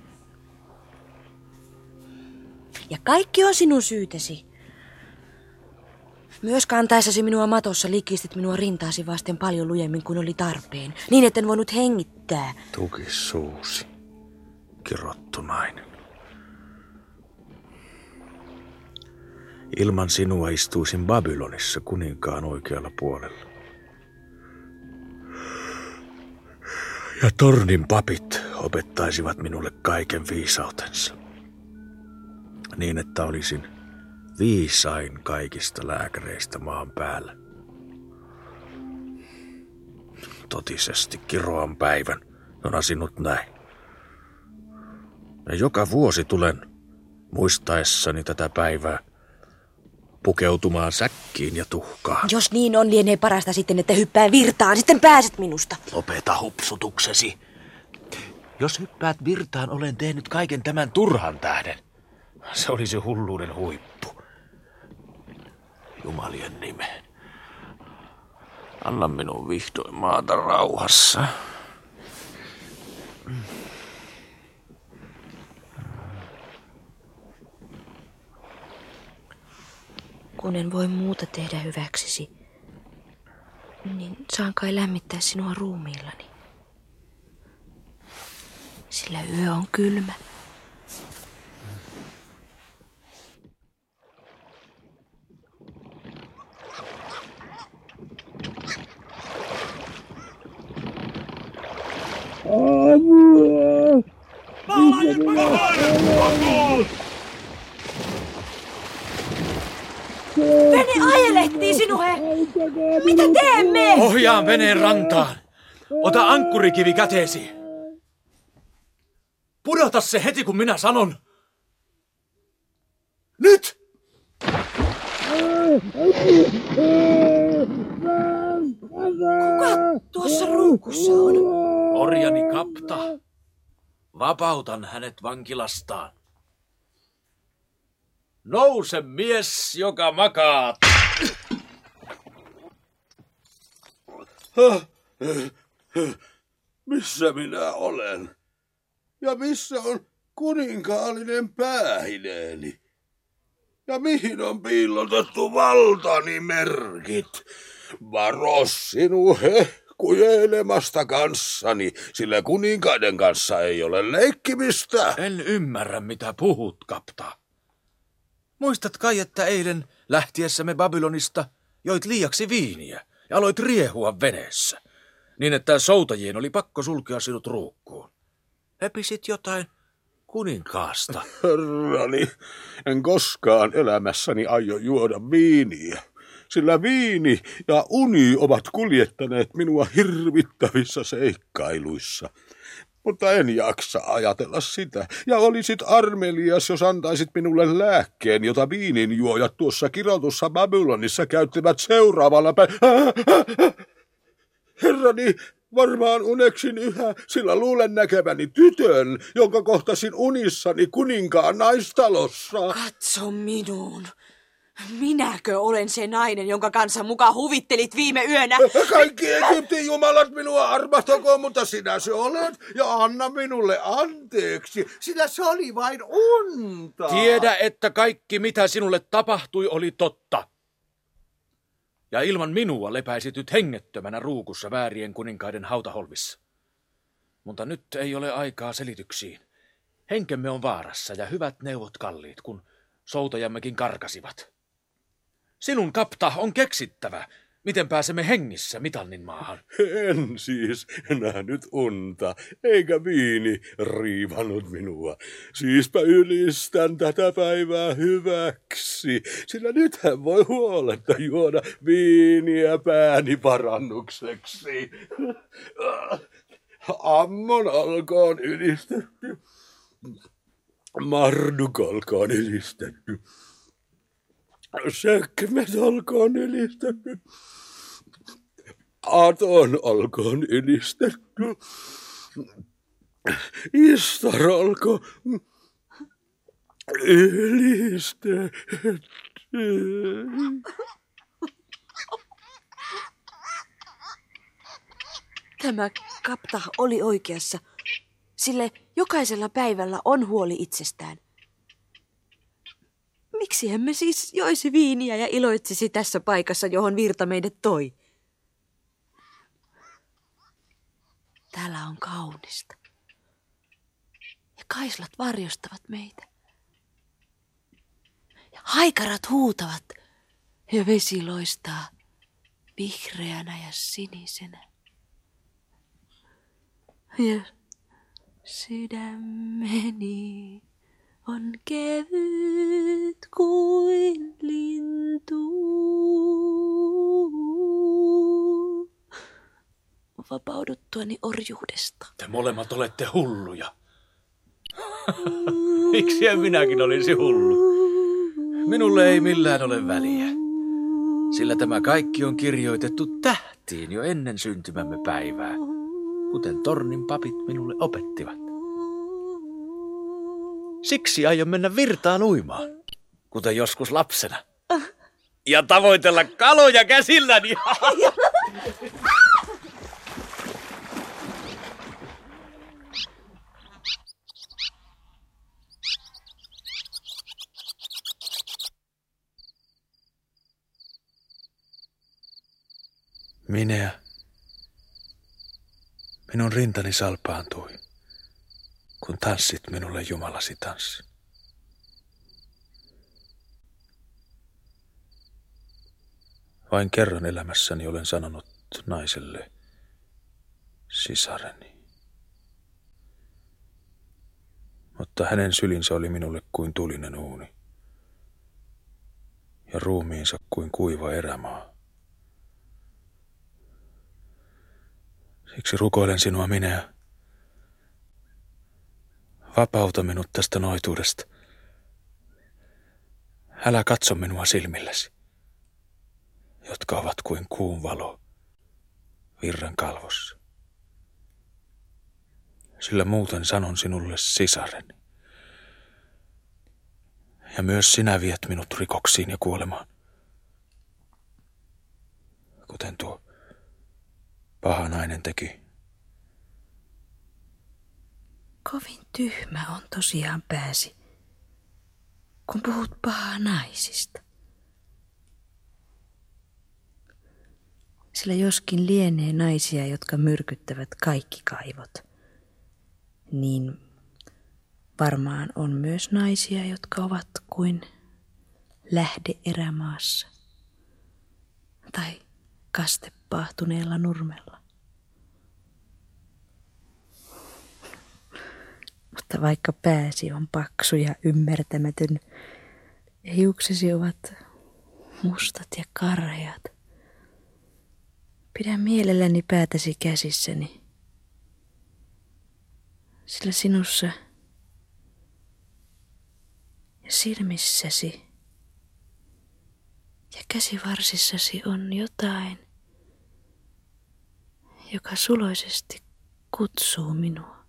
Ja kaikki on sinun syytesi. Myös kantaessasi minua matossa likistit minua rintaasi vasten paljon lujemmin kuin oli tarpeen, niin etten voinut hengittää. Tuki suusi. Kirottu nainen. Ilman sinua istuisin Babylonissa kuninkaan oikealla puolella. Ja tornin papit opettaisivat minulle kaiken viisautensa. Niin, että olisin viisain kaikista lääkäreistä maan päällä. Totisesti kiroan päivän, jona sinut näin. Ja joka vuosi tulen, muistaessani tätä päivää, pukeutumaan säkkiin ja tuhkaan. Jos niin on, lienee parasta sitten, että hyppää virtaan. Sitten pääset minusta. Lopeta hupsutuksesi. Jos hyppäät virtaan, olen tehnyt kaiken tämän turhan tähden. Se olisi hulluuden huippu. Jumalien nimeen. Anna minun vihdoin maata rauhassa. Kun en voi muuta tehdä hyväksesi, niin saan kai lämmittää sinua ruumiillani. Sillä yö on kylmä. Vene ajelehtii sinuhe! Mitä teemme? Ohjaan veneen rantaan. Ota ankkurikivi käteesi. Pudota se heti, kun minä sanon. Nyt! Kuka tuossa ruukussa on? Orjani kapta. Vapautan hänet vankilastaan. Nouse mies, joka makaat. Missä minä olen? Ja missä on kuninkaallinen päähineeni? Ja mihin on piilotettu valtani merkit? Varo sinuhe kujeilemasta kanssani, sillä kuninkaiden kanssa ei ole leikkimistä. En ymmärrä, mitä puhut, kapta. Muistat kai, että eilen lähtiessämme Babylonista joit liiaksi viiniä ja aloit riehua veneessä, niin että soutajien oli pakko sulkea sinut ruukkuun. Episit jotain kuninkaasta. Herrani, en koskaan elämässäni aio juoda viiniä, sillä viini ja uni ovat kuljettaneet minua hirvittävissä seikkailuissa. Mutta en jaksa ajatella sitä. Ja olisit armelias, jos antaisit minulle lääkkeen, jota viininjuojat tuossa kirotussa Babylonissa käyttivät seuraavalla päivänä. Herrani, varmaan uneksin yhä, sillä luulen näkeväni tytön, jonka kohtasin unissani kuninkaan naistalossa. Katso minuun. Minäkö olen se nainen, jonka kanssa muka huvittelit viime yönä? Kaikki Egyptin jumalat minua armahtakoon, mutta sinä se olet ja anna minulle anteeksi, sillä se oli vain unta. Tiedä, että kaikki mitä sinulle tapahtui oli totta. Ja ilman minua lepäisityt hengettömänä ruukussa väärien kuninkaiden hautaholvissa. Mutta nyt ei ole aikaa selityksiin. Henkemme on vaarassa ja hyvät neuvot kalliit, kun soutajammekin karkasivat. Sinun kapta on keksittävä, miten pääsemme hengissä Mitannin maahan. En siis nähnyt unta, eikä viini riivannut minua. Siispä ylistän tätä päivää hyväksi, sillä nythän voi huoletta juoda viiniä pääni parannukseksi. Ammon olkoon ylistetty. Marduk ylistetty. Sekmet olkoon ylistetty. Aton olkoon ylistetty. Istar olkoon ylistetty. Tämä kapta oli oikeassa, sille jokaisella päivällä on huoli itsestään. Miksi emme siis joisi viiniä ja iloitsisi tässä paikassa, johon virta meidät toi? Täällä on kaunista. Ja kaislat varjostavat meitä. Ja haikarat huutavat ja vesi loistaa vihreänä ja sinisenä. Ja sydämeni on kevyt kuin lintu. Vapauduttuani orjuudesta. Te molemmat olette hulluja. Miksi minäkin olisi hullu? Minulle ei millään ole väliä. Sillä tämä kaikki on kirjoitettu tähtiin jo ennen syntymämme päivää, kuten tornin papit minulle opettivat. Siksi aion mennä virtaan uimaan, kuten joskus lapsena. Ja tavoitella kaloja käsilläni. Minä. Minun rintani salpaantui, kun tanssit minulle Jumalasi tanssi. Vain kerran elämässäni olen sanonut naiselle sisareni. Mutta hänen sylinsä oli minulle kuin tulinen uuni ja ruumiinsa kuin kuiva erämaa. Siksi rukoilen sinua minä. Vapauta minut tästä noituudesta. Älä katso minua silmillesi, jotka ovat kuin kuun valo virran kalvossa. Sillä muuten sanon sinulle sisareni. Ja myös sinä viet minut rikoksiin ja kuolemaan. Kuten tuo paha nainen teki. Kovin tyhmä on tosiaan pääsi, kun puhut pahaa naisista. Sillä joskin lienee naisia, jotka myrkyttävät kaikki kaivot, niin varmaan on myös naisia, jotka ovat kuin lähde erämaassa tai kaste paahtuneella nurmella. Mutta vaikka pääsi on paksu ja ymmärtämätön, hiuksesi ovat mustat ja karheat, pidän mielelläni päätäsi käsissäni, sillä sinussa ja silmissäsi ja käsivarsissasi on jotain, joka suloisesti kutsuu minua.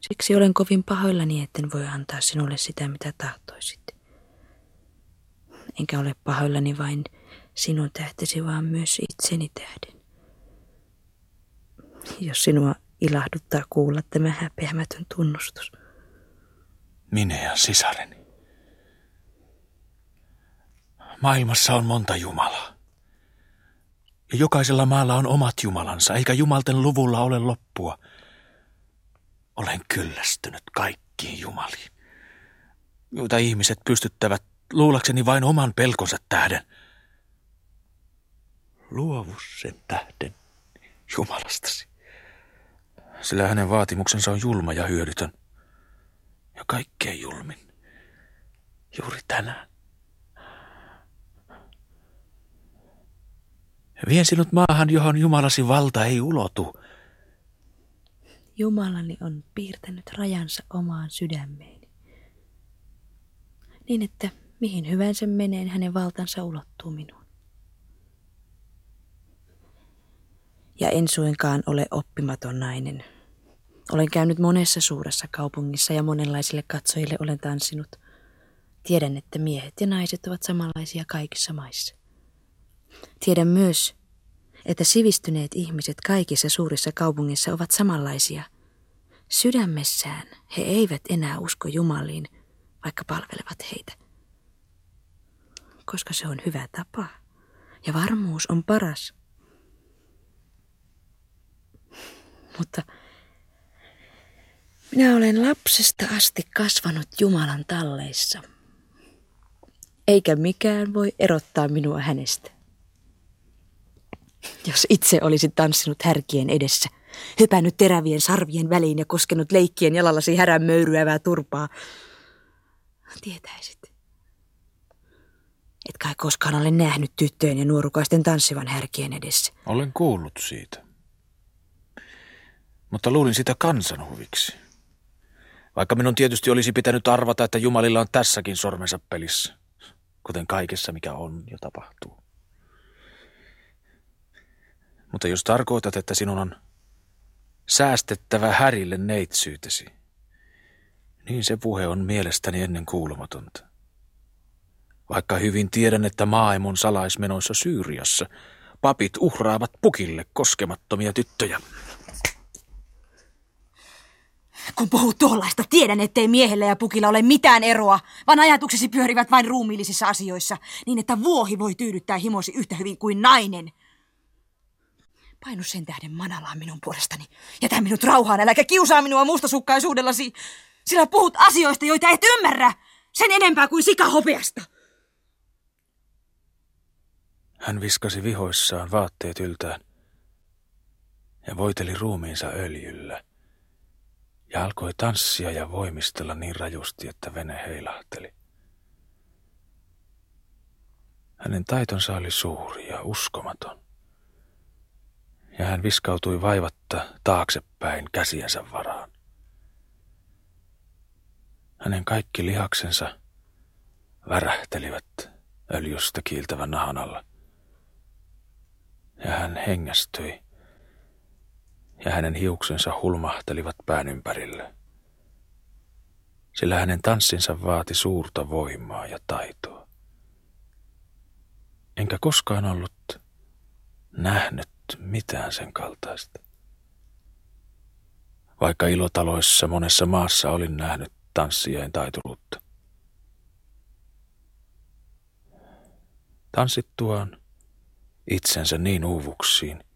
Siksi olen kovin pahoillani, etten voi antaa sinulle sitä, mitä tahtoisit. Enkä ole pahoillani vain sinun tähtesi, vaan myös itseni tähden. Jos sinua ilahduttaa kuulla tämä häpeämätön tunnustus. Minä ja sisareni. Maailmassa on monta Jumalaa. Ja jokaisella maalla on omat Jumalansa, eikä Jumalten luvulla ole loppua. Olen kyllästynyt kaikkiin Jumaliin, joita ihmiset pystyttävät luulakseni vain oman pelkonsa tähden. Luovu sen tähden Jumalastasi, sillä hänen vaatimuksensa on julma ja hyödytön ja kaikkein julmin juuri tänään. Vien sinut maahan, johon Jumalasi valta ei ulotu. Jumalani on piirtänyt rajansa omaan sydämeeni. Niin, että mihin hyvänsä meneen hänen valtansa ulottuu minuun. Ja en suinkaan ole oppimaton nainen. Olen käynyt monessa suuressa kaupungissa ja monenlaisille katsojille olen tanssinut. Tiedän, että miehet ja naiset ovat samanlaisia kaikissa maissa. Tiedän myös, että sivistyneet ihmiset kaikissa suurissa kaupungeissa ovat samanlaisia, Sydämessään he eivät enää usko Jumaliin, vaikka palvelevat heitä. Koska se on hyvä tapa ja varmuus on paras. Mutta minä olen lapsesta asti kasvanut Jumalan talleissa. Eikä mikään voi erottaa minua hänestä. Jos itse olisi tanssinut härkien edessä, hypännyt terävien sarvien väliin ja koskenut leikkien jalallasi härän möyryävää turpaa, tietäisit. Et kai koskaan ole nähnyt tyttöjen ja nuorukaisten tanssivan härkien edessä. Olen kuullut siitä. Mutta luulin sitä kansanhuviksi. Vaikka minun tietysti olisi pitänyt arvata, että Jumalilla on tässäkin sormensa pelissä, kuten kaikessa mikä on ja tapahtuu. Mutta jos tarkoitat, että sinun on säästettävä härille neitsyytesi, niin se puhe on mielestäni ennen kuulumatonta. Vaikka hyvin tiedän, että maailman salaismenoissa Syyriassa papit uhraavat pukille koskemattomia tyttöjä. Kun puhut tuollaista, tiedän, ettei miehellä ja pukilla ole mitään eroa, vaan ajatuksesi pyörivät vain ruumiillisissa asioissa, niin että vuohi voi tyydyttää himosi yhtä hyvin kuin nainen. Painu sen tähden manalaan minun puolestani. Jätä minut rauhaan, äläkä kiusaa minua mustasukkaisuudellasi, sillä puhut asioista, joita et ymmärrä, sen enempää kuin sikahopeasta. Hän viskasi vihoissaan vaatteet yltään ja voiteli ruumiinsa öljyllä ja alkoi tanssia ja voimistella niin rajusti, että vene heilahteli. Hänen taitonsa oli suuri ja uskomaton, ja hän viskautui vaivatta taaksepäin käsiensä varaan. Hänen kaikki lihaksensa värähtelivät öljystä kiiltävän nahan alla, hän hengästyi ja hänen hiuksensa hulmahtelivat pään ympärille. Sillä hänen tanssinsa vaati suurta voimaa ja taitoa. Enkä koskaan ollut nähnyt mitään sen kaltaista. Vaikka ilotaloissa monessa maassa olin nähnyt tanssijien taituruutta. Tanssittuaan itsensä niin uuvuksiin –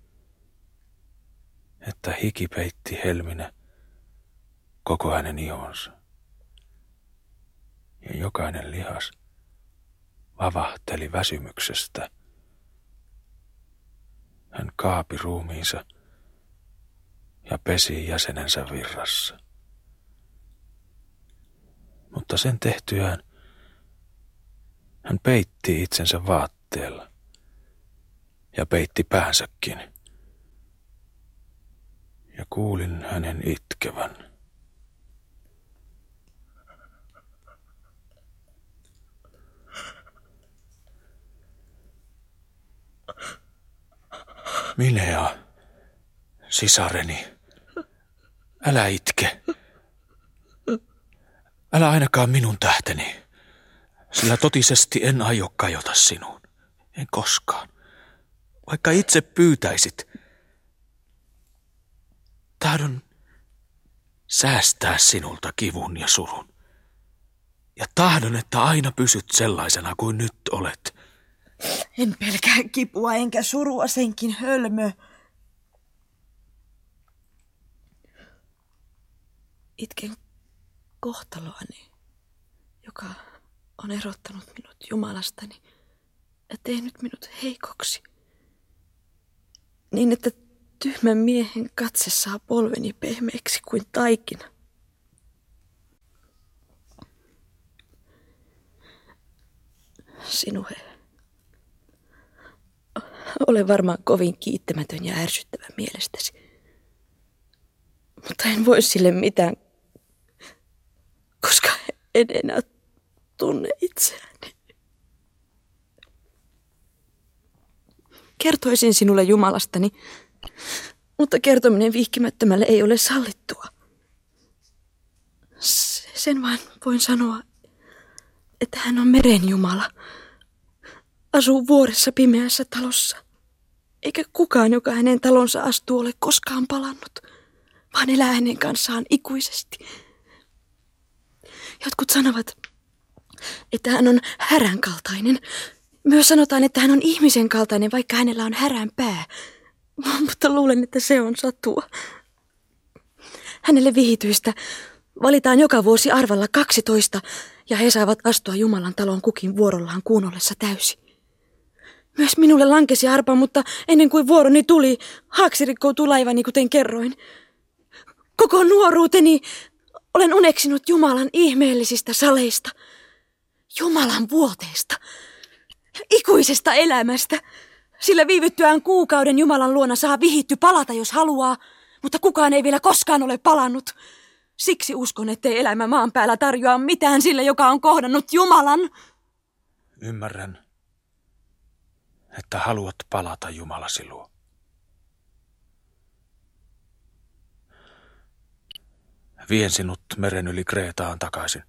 että hiki peitti helminä koko hänen ihonsa. Ja jokainen lihas vavahteli väsymyksestä. Hän kaapi ruumiinsa ja pesi jäsenensä virrassa. Mutta sen tehtyään hän peitti itsensä vaatteella ja peitti päänsäkin ja kuulin hänen itkevän. Milea, sisareni, älä itke. Älä ainakaan minun tähteni, sillä totisesti en aio kajota sinuun. En koskaan. Vaikka itse pyytäisit, Tahdon säästää sinulta kivun ja surun. Ja tahdon, että aina pysyt sellaisena kuin nyt olet. En pelkää kipua enkä surua senkin hölmö. Itken kohtaloani, joka on erottanut minut Jumalastani ja tehnyt minut heikoksi. Niin, että Tyhmän miehen katse saa polveni pehmeäksi kuin taikina. Sinuhe. Ole varmaan kovin kiittämätön ja ärsyttävä mielestäsi. Mutta en voi sille mitään, koska en enää tunne itseäni. Kertoisin sinulle Jumalastani, mutta kertominen vihkimättömälle ei ole sallittua. Sen vain voin sanoa, että hän on meren Jumala. Asuu vuoressa pimeässä talossa. Eikä kukaan, joka hänen talonsa astuu, ole koskaan palannut, vaan elää hänen kanssaan ikuisesti. Jotkut sanovat, että hän on härän kaltainen. Myös sanotaan, että hän on ihmisen kaltainen, vaikka hänellä on härän pää. Mutta luulen, että se on satua. Hänelle vihityistä valitaan joka vuosi arvalla 12 ja he saavat astua Jumalan talon kukin vuorollaan kuun ollessa täysi. Myös minulle lankesi arpa, mutta ennen kuin vuoroni tuli, haaksi rikkoutui laivani, kuten kerroin. Koko nuoruuteni olen uneksinut Jumalan ihmeellisistä saleista, Jumalan vuoteesta, ikuisesta elämästä. Sillä viivyttyään kuukauden Jumalan luona saa vihitty palata, jos haluaa, mutta kukaan ei vielä koskaan ole palannut. Siksi uskon, ettei elämä maan päällä tarjoa mitään sille, joka on kohdannut Jumalan. Ymmärrän, että haluat palata Jumalasi luo. Vien sinut meren yli Kreetaan takaisin.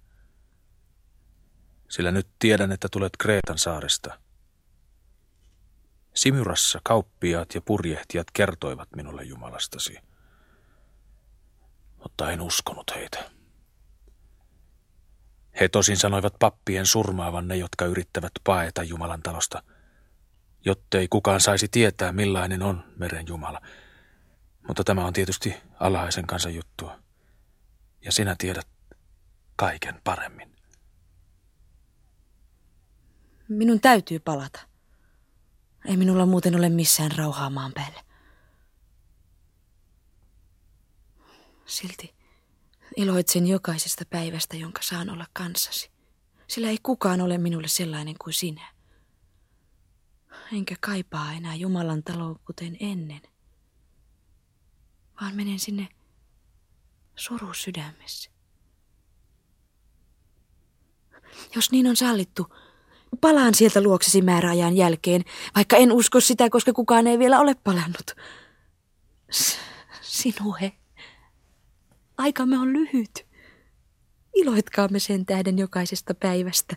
Sillä nyt tiedän, että tulet Kreetan saaresta. Simyrassa kauppiaat ja purjehtijat kertoivat minulle Jumalastasi mutta en uskonut heitä. He tosin sanoivat pappien surmaavan ne, jotka yrittävät paeta Jumalan talosta, jottei kukaan saisi tietää, millainen on meren Jumala. Mutta tämä on tietysti alhaisen kansan juttua. Ja sinä tiedät kaiken paremmin. Minun täytyy palata. Ei minulla muuten ole missään rauhaa maan päälle. Silti iloitsen jokaisesta päivästä, jonka saan olla kanssasi. Sillä ei kukaan ole minulle sellainen kuin sinä. Enkä kaipaa enää Jumalan taloa kuten ennen, vaan menen sinne suru sydämessä. Jos niin on sallittu, palaan sieltä luoksesi määräajan jälkeen, vaikka en usko sitä, koska kukaan ei vielä ole palannut. S- sinue. Aikamme on lyhyt. Iloitkaamme sen tähden jokaisesta päivästä.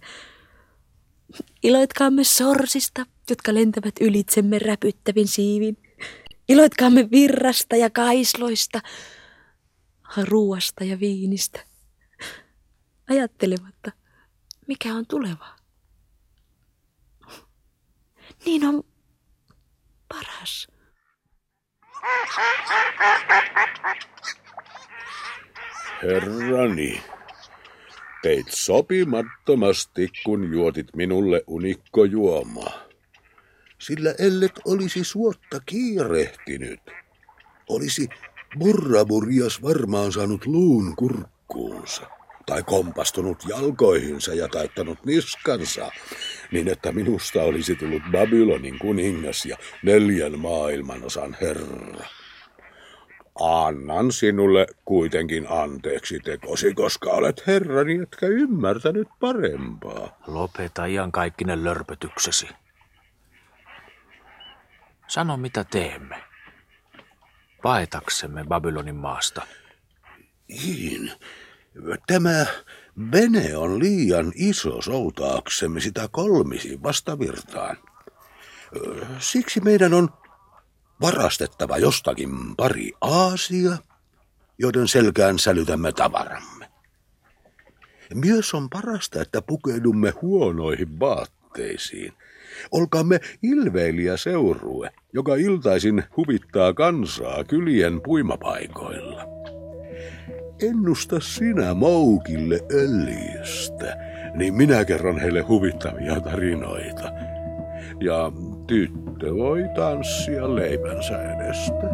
Iloitkaamme sorsista, jotka lentävät ylitsemme räpyttävin siivin. Iloitkaamme virrasta ja kaisloista, ruuasta ja viinistä. Ajattelematta, mikä on tuleva. Niin on paras. Herrani, teit sopimattomasti, kun juotit minulle unikkojuomaa. Sillä ellet olisi suotta kiirehtinyt, olisi Burraburias varmaan saanut luun kurkkuunsa tai kompastunut jalkoihinsa ja taittanut niskansa, niin että minusta olisi tullut Babylonin kuningas ja neljän maailmanosan herra. Annan sinulle kuitenkin anteeksi tekosi, koska olet herrani, etkä ymmärtänyt parempaa. Lopeta iankaikkinen lörpötyksesi. Sano, mitä teemme. Paetaksemme Babylonin maasta. Niin. Tämä vene on liian iso soutaaksemme sitä kolmisi vastavirtaan. Siksi meidän on varastettava jostakin pari aasia, joiden selkään sälytämme tavaramme. Myös on parasta, että pukeudumme huonoihin vaatteisiin. Olkaamme ilveiliä seurue, joka iltaisin huvittaa kansaa kylien puimapaikoilla. Ennusta sinä moukille öljystä, niin minä kerron heille huvittavia tarinoita. Ja tyttö voi tanssia leipänsä edestä.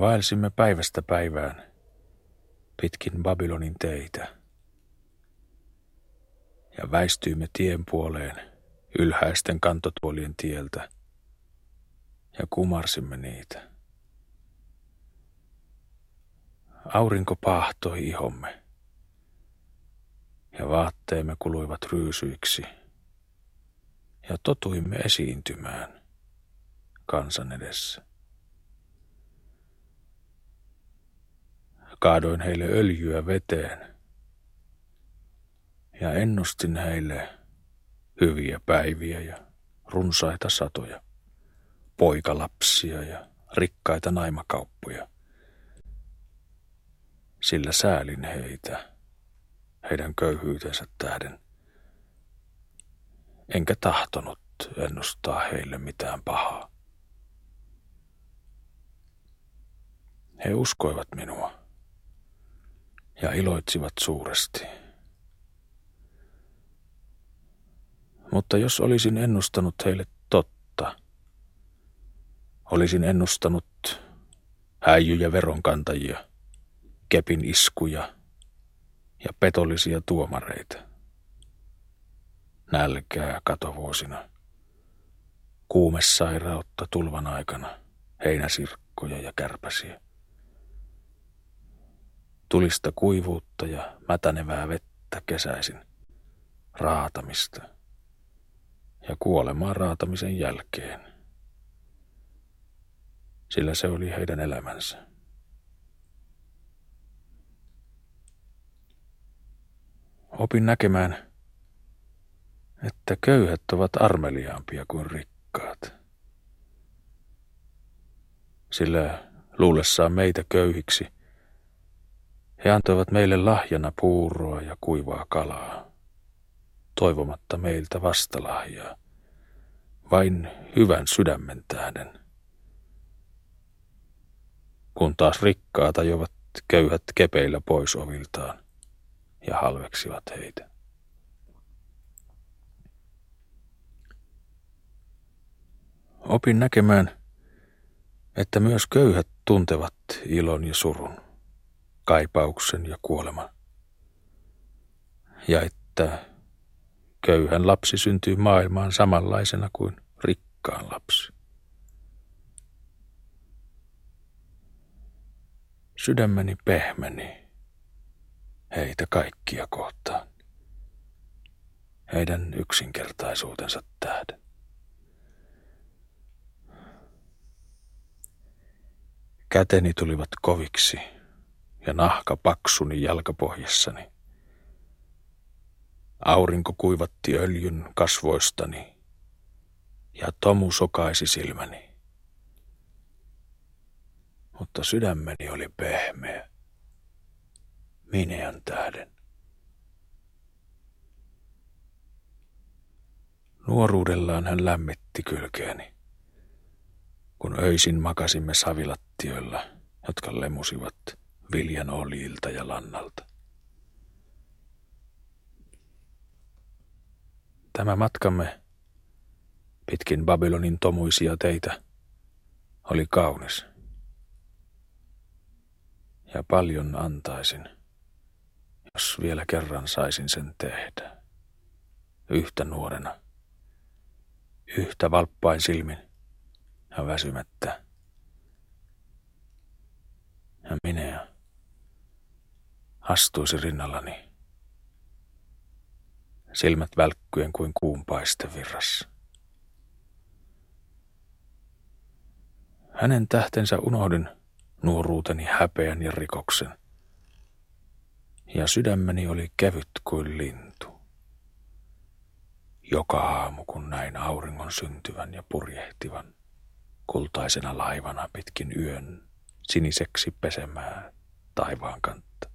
Vaelsimme päivästä päivään pitkin Babylonin teitä ja väistyimme tien puoleen ylhäisten kantotuolien tieltä ja kumarsimme niitä. Aurinko pahtoi ihomme ja vaatteemme kuluivat ryysyiksi ja totuimme esiintymään kansan edessä. Kaadoin heille öljyä veteen Ja ennustin heille hyviä päiviä ja runsaita satoja, poikalapsia ja rikkaita naimakauppoja. Sillä säälin heitä, heidän köyhyytensä tähden. Enkä tahtonut ennustaa heille mitään pahaa. He uskoivat minua ja iloitsivat suuresti. Mutta jos olisin ennustanut heille totta, olisin ennustanut häijyjä veronkantajia, kepin iskuja ja petollisia tuomareita. Nälkää katovuosina, kuumessairautta tulvan aikana, heinäsirkkoja ja kärpäsiä tulista kuivuutta ja mätänevää vettä kesäisin, raatamista ja kuolemaa raatamisen jälkeen, sillä se oli heidän elämänsä. Opin näkemään, että köyhät ovat armeliaampia kuin rikkaat. Sillä luulessaan meitä köyhiksi – he antoivat meille lahjana puuroa ja kuivaa kalaa, toivomatta meiltä vastalahjaa, vain hyvän sydämen tähden. Kun taas rikkaat ajoivat köyhät kepeillä pois oviltaan ja halveksivat heitä. Opin näkemään, että myös köyhät tuntevat ilon ja surun kaipauksen ja kuoleman. Ja että köyhän lapsi syntyy maailmaan samanlaisena kuin rikkaan lapsi. Sydämeni pehmeni heitä kaikkia kohtaan, heidän yksinkertaisuutensa tähden. Käteni tulivat koviksi ja nahka paksuni jalkapohjassani. Aurinko kuivatti öljyn kasvoistani ja tomu sokaisi silmäni. Mutta sydämeni oli pehmeä, mineän tähden. Nuoruudellaan hän lämmitti kylkeeni, kun öisin makasimme savilattioilla, jotka lemusivat – viljan oljilta ja lannalta. Tämä matkamme pitkin Babylonin tomuisia teitä oli kaunis. Ja paljon antaisin, jos vielä kerran saisin sen tehdä. Yhtä nuorena, yhtä valppain silmin ja väsymättä. Ja minä astuisi rinnallani. Silmät välkkyen kuin kuun virrassa. Hänen tähtensä unohdin nuoruuteni häpeän ja rikoksen. Ja sydämeni oli kevyt kuin lintu. Joka aamu, kun näin auringon syntyvän ja purjehtivan, kultaisena laivana pitkin yön siniseksi pesemää taivaan kantta.